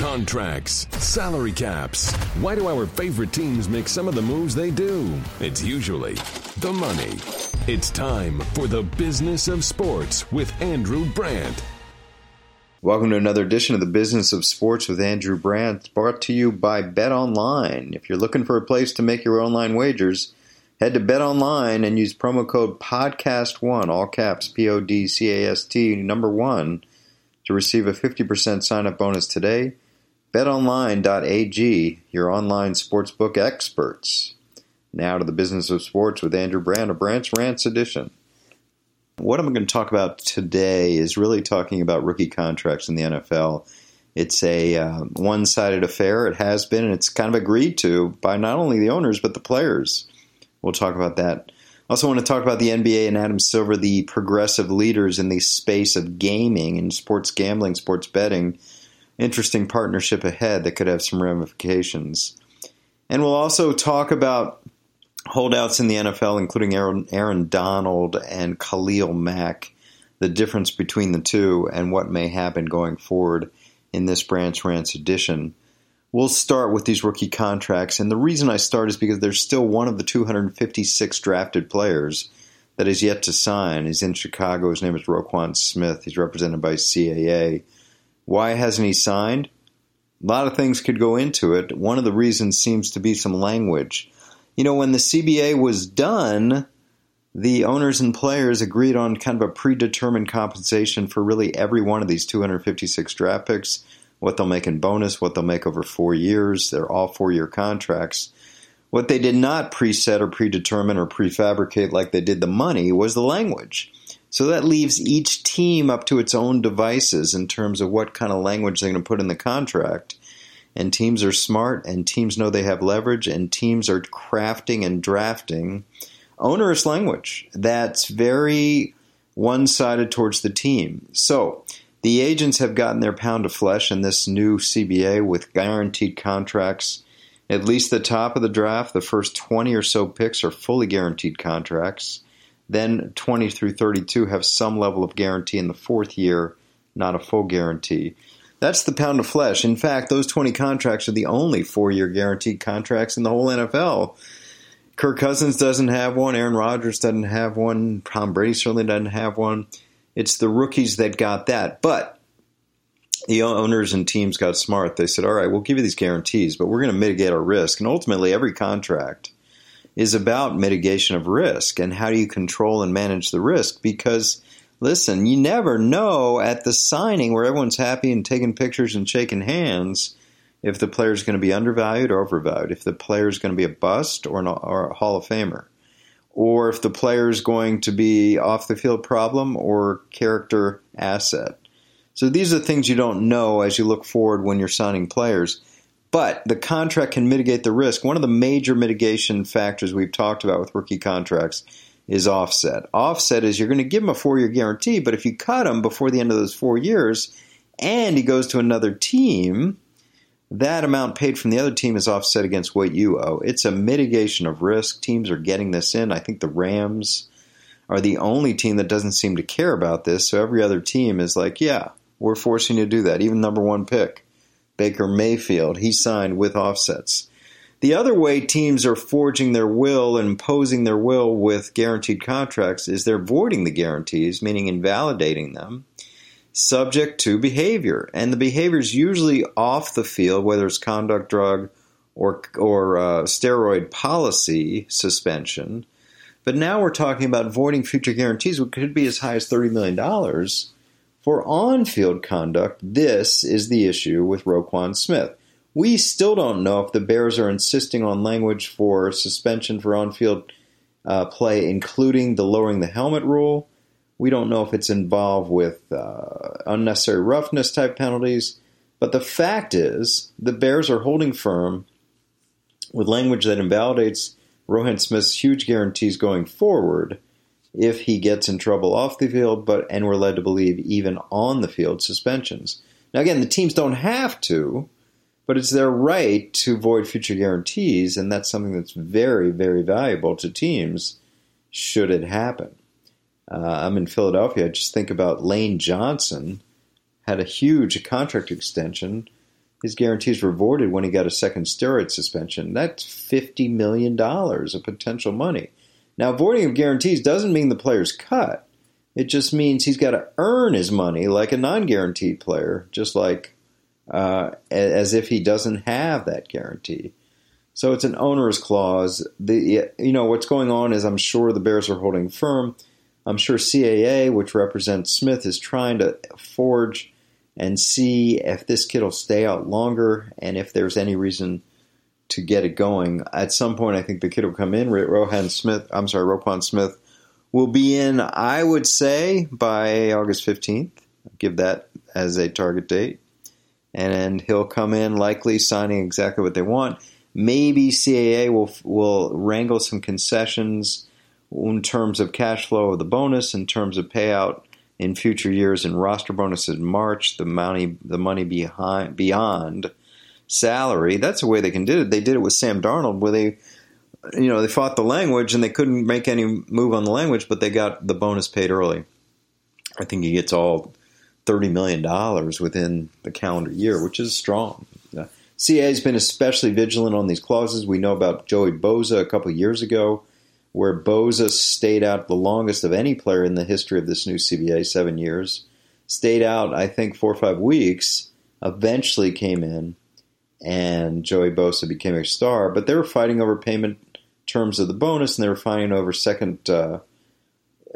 Contracts, salary caps. Why do our favorite teams make some of the moves they do? It's usually the money. It's time for the business of sports with Andrew Brandt. Welcome to another edition of the Business of Sports with Andrew Brandt, brought to you by Bet Online. If you're looking for a place to make your online wagers, head to Bet Online and use promo code PODCAST1, all caps, P O D C A S T, number one, to receive a 50% sign up bonus today. BetOnline.ag, your online sportsbook experts. Now to the business of sports with Andrew Brandt, a Brandt's Rants edition. What I'm going to talk about today is really talking about rookie contracts in the NFL. It's a uh, one sided affair. It has been, and it's kind of agreed to by not only the owners, but the players. We'll talk about that. Also, want to talk about the NBA and Adam Silver, the progressive leaders in the space of gaming and sports gambling, sports betting. Interesting partnership ahead that could have some ramifications. And we'll also talk about holdouts in the NFL, including Aaron, Aaron Donald and Khalil Mack, the difference between the two and what may happen going forward in this Brandt's Rants edition. We'll start with these rookie contracts, and the reason I start is because there's still one of the 256 drafted players that is yet to sign. He's in Chicago. His name is Roquan Smith. He's represented by CAA. Why hasn't he signed? A lot of things could go into it. One of the reasons seems to be some language you know, when the CBA was done, the owners and players agreed on kind of a predetermined compensation for really every one of these 256 draft picks, what they'll make in bonus, what they'll make over four years. They're all four year contracts. What they did not preset or predetermine or prefabricate like they did the money was the language. So that leaves each team up to its own devices in terms of what kind of language they're going to put in the contract and teams are smart and teams know they have leverage and teams are crafting and drafting onerous language that's very one sided towards the team. So the agents have gotten their pound of flesh in this new CBA with guaranteed contracts. At least the top of the draft, the first 20 or so picks are fully guaranteed contracts. Then 20 through 32 have some level of guarantee in the fourth year, not a full guarantee. That's the pound of flesh. In fact, those 20 contracts are the only four year guaranteed contracts in the whole NFL. Kirk Cousins doesn't have one. Aaron Rodgers doesn't have one. Tom Brady certainly doesn't have one. It's the rookies that got that. But the owners and teams got smart. They said, all right, we'll give you these guarantees, but we're going to mitigate our risk. And ultimately, every contract is about mitigation of risk and how do you control and manage the risk because listen, you never know at the signing where everyone's happy and taking pictures and shaking hands if the player is going to be undervalued or overvalued, if the player is going to be a bust or, an, or a Hall of Famer, or if the player is going to be off the field problem or character asset. So these are things you don't know as you look forward when you're signing players. But the contract can mitigate the risk. One of the major mitigation factors we've talked about with rookie contracts is offset. Offset is you're going to give him a four year guarantee, but if you cut him before the end of those four years and he goes to another team, that amount paid from the other team is offset against what you owe. It's a mitigation of risk. Teams are getting this in. I think the Rams are the only team that doesn't seem to care about this. So every other team is like, yeah, we're forcing you to do that. Even number one pick, Baker Mayfield, he signed with offsets. The other way teams are forging their will and imposing their will with guaranteed contracts is they're voiding the guarantees, meaning invalidating them, subject to behavior. And the behavior is usually off the field, whether it's conduct, drug, or, or uh, steroid policy suspension. But now we're talking about voiding future guarantees, which could be as high as $30 million for on field conduct. This is the issue with Roquan Smith. We still don't know if the Bears are insisting on language for suspension for on field uh, play, including the lowering the helmet rule. We don't know if it's involved with uh, unnecessary roughness type penalties. But the fact is, the Bears are holding firm with language that invalidates Rohan Smith's huge guarantees going forward if he gets in trouble off the field, but and we're led to believe even on the field suspensions. Now again, the teams don't have to, but it's their right to void future guarantees, and that's something that's very, very valuable to teams should it happen. Uh, I'm in Philadelphia. I Just think about Lane Johnson had a huge contract extension his guarantees were voided when he got a second steroid suspension. That's $50 million of potential money. Now, voiding of guarantees doesn't mean the player's cut. It just means he's got to earn his money like a non guaranteed player, just like uh, as if he doesn't have that guarantee. So it's an onerous clause. The you know what's going on is I'm sure the Bears are holding firm. I'm sure CAA, which represents Smith, is trying to forge and see if this kid will stay out longer and if there's any reason to get it going. At some point, I think the kid will come in. Rohan Smith, I'm sorry, Roquan Smith will be in. I would say by August 15th. Give that as a target date, and he'll come in likely signing exactly what they want. Maybe CAA will will wrangle some concessions in terms of cash flow of the bonus, in terms of payout in future years, and roster bonuses in March. The money the money behind beyond salary. That's the way they can do it. They did it with Sam Darnold, where they you know they fought the language and they couldn't make any move on the language, but they got the bonus paid early. I think he gets all thirty million dollars within the calendar year, which is strong. Uh, CA has been especially vigilant on these clauses. We know about Joey Bosa a couple years ago, where Boza stayed out the longest of any player in the history of this new CBA, seven years. Stayed out, I think, four or five weeks. Eventually came in, and Joey Bosa became a star. But they were fighting over payment terms of the bonus, and they were fighting over second, uh,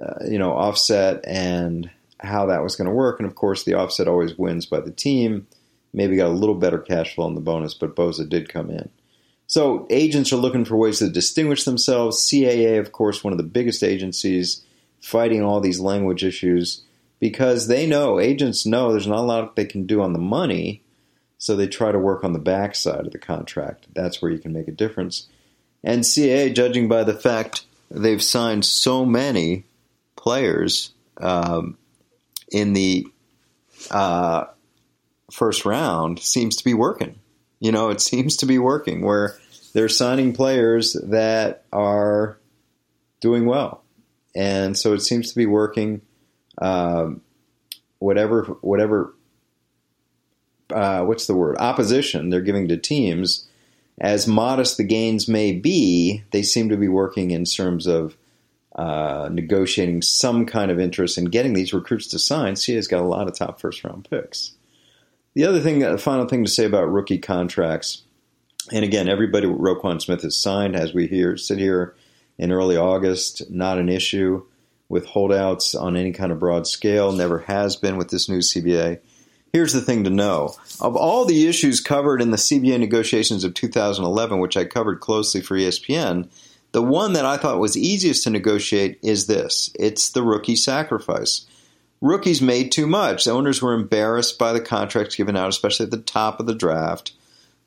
uh, you know, offset and how that was going to work. And of course, the offset always wins by the team maybe got a little better cash flow on the bonus, but Bosa did come in. So agents are looking for ways to distinguish themselves. CAA, of course, one of the biggest agencies fighting all these language issues because they know, agents know there's not a lot they can do on the money, so they try to work on the backside of the contract. That's where you can make a difference. And CAA, judging by the fact they've signed so many players um, in the uh, first round seems to be working. You know, it seems to be working where they're signing players that are doing well, and so it seems to be working. Um, whatever, whatever, uh, what's the word? Opposition they're giving to teams, as modest the gains may be, they seem to be working in terms of uh, negotiating some kind of interest in getting these recruits to sign. CA's got a lot of top first round picks. The other thing, the final thing to say about rookie contracts, and again, everybody Roquan Smith has signed as we here sit here in early August. Not an issue with holdouts on any kind of broad scale. Never has been with this new CBA. Here's the thing to know: of all the issues covered in the CBA negotiations of 2011, which I covered closely for ESPN, the one that I thought was easiest to negotiate is this: it's the rookie sacrifice rookies made too much. The owners were embarrassed by the contracts given out, especially at the top of the draft,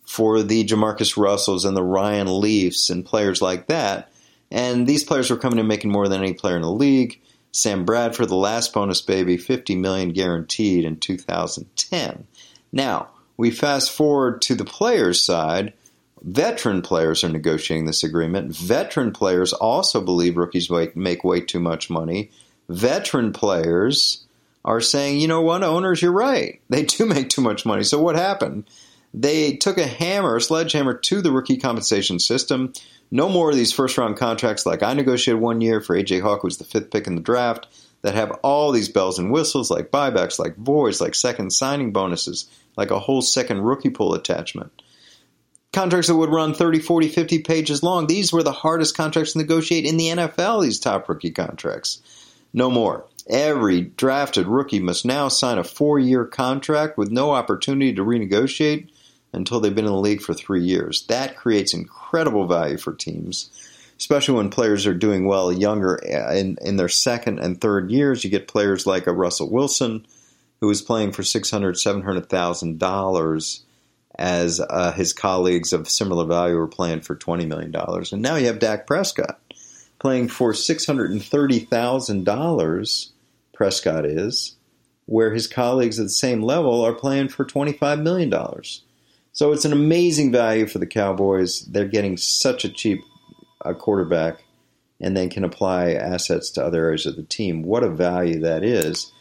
for the Jamarcus Russells and the Ryan Leafs and players like that. And these players were coming in making more than any player in the league. Sam Bradford, the last bonus baby, 50 million guaranteed in 2010. Now, we fast forward to the players' side. Veteran players are negotiating this agreement. Veteran players also believe rookies make way too much money. Veteran players are saying, you know what, owners, you're right. They do make too much money. So what happened? They took a hammer, a sledgehammer to the rookie compensation system. No more of these first round contracts like I negotiated one year for AJ Hawk, who was the fifth pick in the draft, that have all these bells and whistles like buybacks, like voids, like second signing bonuses, like a whole second rookie pool attachment. Contracts that would run 30, 40, 50 pages long. These were the hardest contracts to negotiate in the NFL, these top rookie contracts. No more. Every drafted rookie must now sign a four year contract with no opportunity to renegotiate until they've been in the league for three years. That creates incredible value for teams, especially when players are doing well younger uh, in, in their second and third years. You get players like a Russell Wilson, who was playing for $600,000, $700,000 as uh, his colleagues of similar value were playing for $20 million. And now you have Dak Prescott playing for $630,000 Prescott is, where his colleagues at the same level are playing for $25 million. So it's an amazing value for the Cowboys. They're getting such a cheap uh, quarterback and then can apply assets to other areas of the team. What a value that is.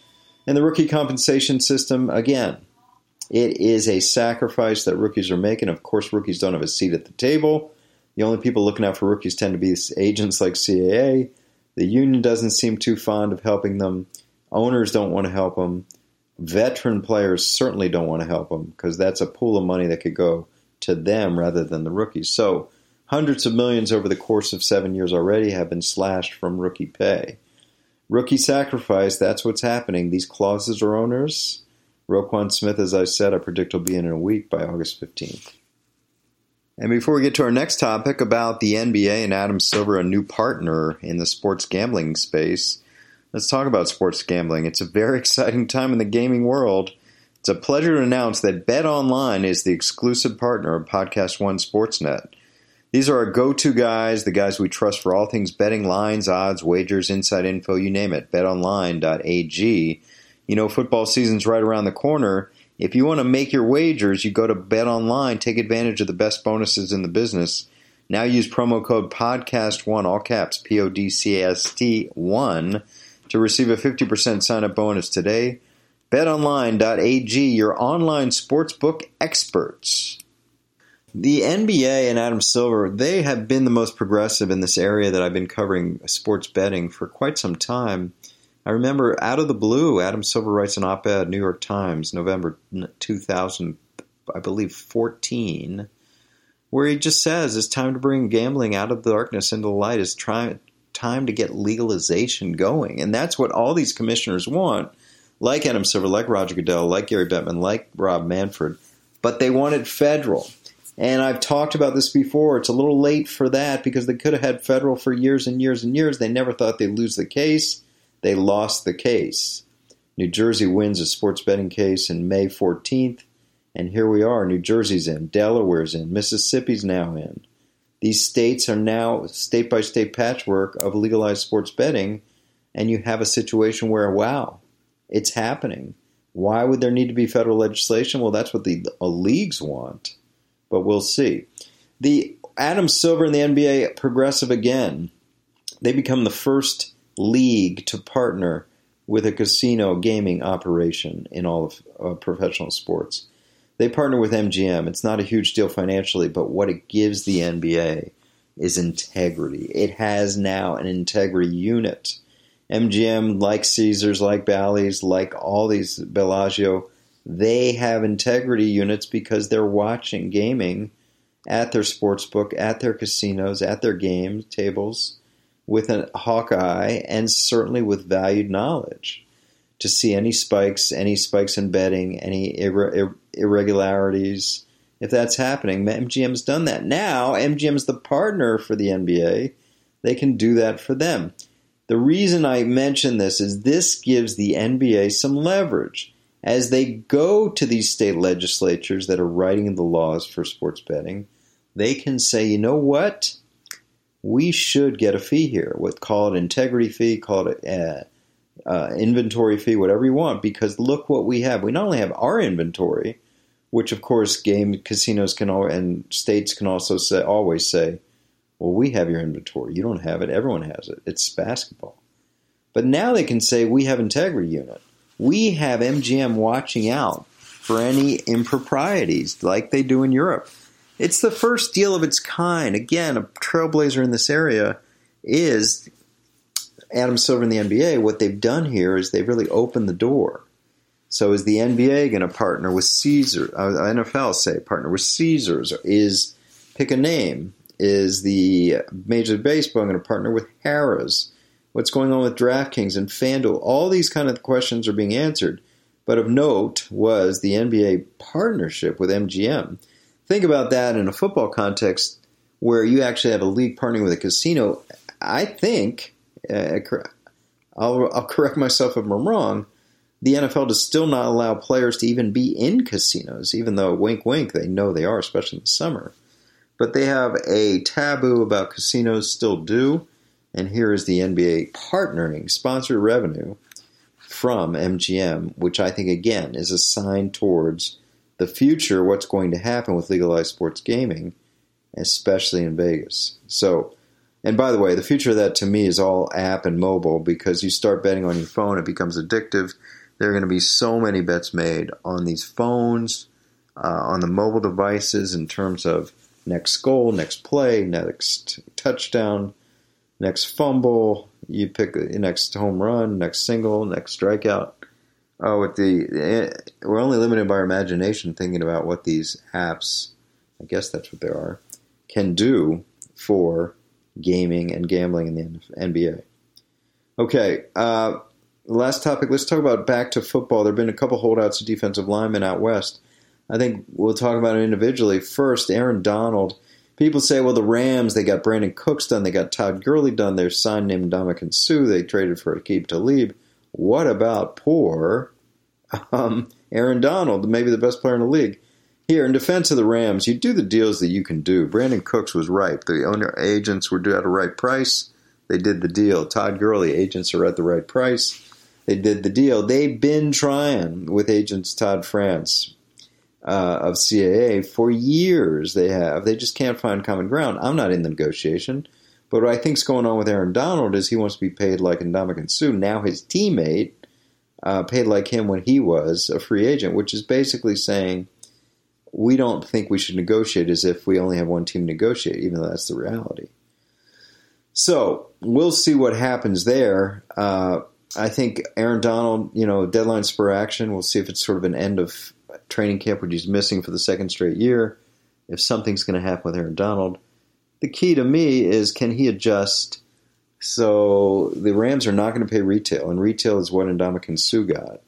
And the rookie compensation system, again, It is a sacrifice that rookies are making. Of course, rookies don't have a seat at the table. The only people looking out for rookies tend to be agents like CAA. The union doesn't seem too fond of helping them. Owners don't want to help them. Veteran players certainly don't want to help them because that's a pool of money that could go to them rather than the rookies. So, hundreds of millions over the course of seven years already have been slashed from rookie pay. Rookie sacrifice, that's what's happening. These clauses are owners. Roquan Smith, as I said, I predict will be in, in a week by August 15th. And before we get to our next topic about the NBA and Adam Silver, a new partner in the sports gambling space, let's talk about sports gambling. It's a very exciting time in the gaming world. It's a pleasure to announce that Bet Online is the exclusive partner of Podcast One Sportsnet. These are our go to guys, the guys we trust for all things betting, lines, odds, wagers, inside info, you name it. BetOnline.ag. You know, football season's right around the corner if you want to make your wagers, you go to Bet Online, take advantage of the best bonuses in the business. Now use promo code podcast1 all caps P O D C S T 1 to receive a 50% sign up bonus today. betonline.ag your online sportsbook experts. The NBA and Adam Silver, they have been the most progressive in this area that I've been covering sports betting for quite some time. I remember out of the blue, Adam Silver writes an op ed, New York Times, November 2000, I believe, 14, where he just says it's time to bring gambling out of the darkness into the light. It's try, time to get legalization going. And that's what all these commissioners want, like Adam Silver, like Roger Goodell, like Gary Bettman, like Rob Manfred. But they want it federal. And I've talked about this before. It's a little late for that because they could have had federal for years and years and years. They never thought they'd lose the case they lost the case. New Jersey wins a sports betting case in May 14th, and here we are. New Jersey's in, Delaware's in, Mississippi's now in. These states are now state by state patchwork of legalized sports betting, and you have a situation where, wow, it's happening. Why would there need to be federal legislation? Well, that's what the leagues want, but we'll see. The Adam Silver and the NBA progressive again. They become the first league to partner with a casino gaming operation in all of uh, professional sports. They partner with MGM. It's not a huge deal financially, but what it gives the NBA is integrity. It has now an integrity unit. MGM, like Caesars, like Bally's, like all these Bellagio, they have integrity units because they're watching gaming at their sports book, at their casinos, at their game tables with a hawk eye and certainly with valued knowledge to see any spikes, any spikes in betting, any irregularities. If that's happening, MGM's done that. Now, MGM's the partner for the NBA. They can do that for them. The reason I mention this is this gives the NBA some leverage. As they go to these state legislatures that are writing the laws for sports betting, they can say, you know what? we should get a fee here. With call it integrity fee, call it a, uh, inventory fee, whatever you want. Because look what we have. We not only have our inventory, which of course game casinos can all, and states can also say always say, well, we have your inventory. You don't have it. Everyone has it. It's basketball. But now they can say we have integrity unit. We have MGM watching out for any improprieties like they do in Europe. It's the first deal of its kind. Again, a trailblazer in this area is Adam Silver in the NBA. What they've done here is they've really opened the door. So is the NBA going to partner with Caesar? Uh, NFL say partner with Caesars? Is pick a name? Is the Major League Baseball going to partner with Harrah's? What's going on with DraftKings and FanDuel? All these kind of questions are being answered. But of note was the NBA partnership with MGM think about that in a football context where you actually have a league partnering with a casino. I think, uh, I'll, I'll correct myself if I'm wrong, the NFL does still not allow players to even be in casinos, even though, wink, wink, they know they are, especially in the summer. But they have a taboo about casinos still do. And here is the NBA partnering sponsored revenue from MGM, which I think, again, is a sign towards the future, what's going to happen with legalized sports gaming, especially in Vegas. So, and by the way, the future of that to me is all app and mobile because you start betting on your phone, it becomes addictive. There are going to be so many bets made on these phones, uh, on the mobile devices in terms of next goal, next play, next touchdown, next fumble. You pick next home run, next single, next strikeout. Oh, with the eh, we're only limited by our imagination thinking about what these apps, I guess that's what they are, can do for gaming and gambling in the NBA. Okay, uh, last topic. Let's talk about back to football. There have been a couple holdouts of defensive linemen out west. I think we'll talk about it individually. First, Aaron Donald. People say, well, the Rams, they got Brandin Cooks done, they got Todd Gurley done, they're signed named Ndamukong Suh, they traded for Aqib Talib. What about poor um, Aaron Donald, maybe the best player in the league? Here, in defense of the Rams, you do the deals that you can do. Brandin Cooks was right. The owner agents were at a right price. They did the deal. Todd Gurley, agents are at the right price. They did the deal. They've been trying with agents Todd France, uh, of CAA for years. They have. They just can't find common ground. I'm not in the negotiation, but what I think's going on with Aaron Donald is he wants to be paid like Ndamukong Suh. Now his teammate uh, paid like him when he was a free agent, which is basically saying we don't think we should negotiate as if we only have one team to negotiate, even though that's the reality. So we'll see what happens there. Uh, I think Aaron Donald, you know, deadline spur action. We'll see if it's sort of an end of training camp, which he's missing for the second straight year, if something's going to happen with Aaron Donald. The key to me is can he adjust? So the Rams are not going to pay retail, and retail is what Ndamukong Suh got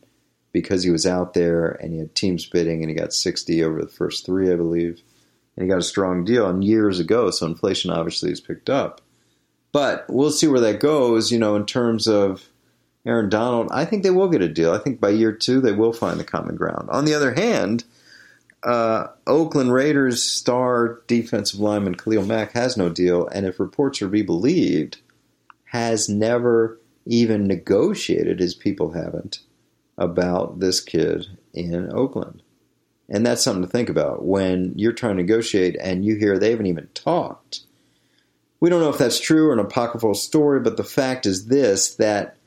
because he was out there and he had teams bidding, and he got 60 over the first three, I believe, and he got a strong deal. And years ago, so inflation obviously has picked up. But we'll see where that goes, you know, in terms of Aaron Donald, I think they will get a deal. I think by year two they will find the common ground. On the other hand, uh, Oakland Raiders star defensive lineman Khalil Mack has no deal, and if reports are to be believed, has never even negotiated, his people haven't, about this kid in Oakland. And that's something to think about when you're trying to negotiate and you hear they haven't even talked. We don't know if that's true or an apocryphal story, but the fact is this that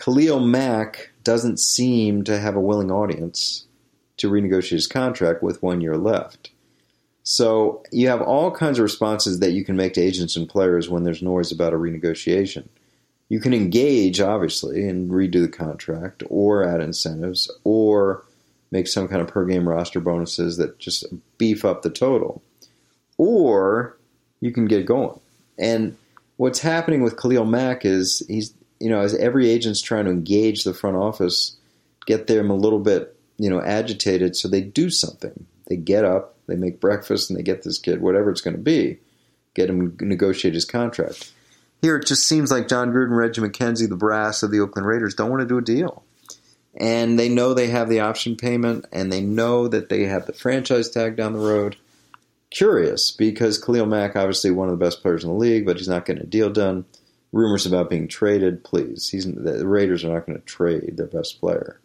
Khalil Mack doesn't seem to have a willing audience to renegotiate his contract with one year left. So you have all kinds of responses that you can make to agents and players when there's noise about a renegotiation. You can engage, obviously, and redo the contract, or add incentives, or make some kind of per game roster bonuses that just beef up the total. Or you can get going. And what's happening with Khalil Mack is he's you know, as every agent's trying to engage the front office, get them a little bit, you know, agitated so they do something. They get up, they make breakfast, and they get this kid, whatever it's going to be, get him negotiate his contract. Here, it just seems like Jon Gruden, Reggie McKenzie, the brass of the Oakland Raiders, don't want to do a deal. And they know they have the option payment, and they know that they have the franchise tag down the road. Curious, because Khalil Mack, obviously one of the best players in the league, but he's not getting a deal done rumors about being traded, please. He's the Raiders are not going to trade their best player.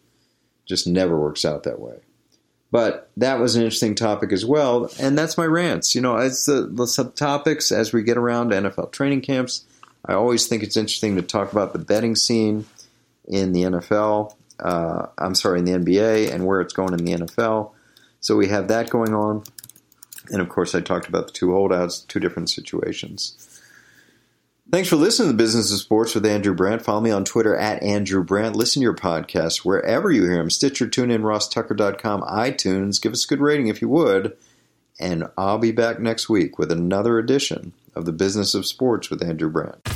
Just never works out that way. But that was an interesting topic as well, and that's my rants. You know, it's the, the subtopics as we get around NFL training camps. I always think it's interesting to talk about the betting scene in the NFL. Uh, I'm sorry, in the NBA and where it's going in the NFL. So we have that going on, and of course, I talked about the two holdouts, two different situations. Thanks for listening to the Business of Sports with Andrew Brandt. Follow me on Twitter at Andrew Brandt. Listen to your podcast wherever you hear them Stitcher, TuneIn, RossTucker.com, iTunes. Give us a good rating if you would. And I'll be back next week with another edition of the Business of Sports with Andrew Brandt.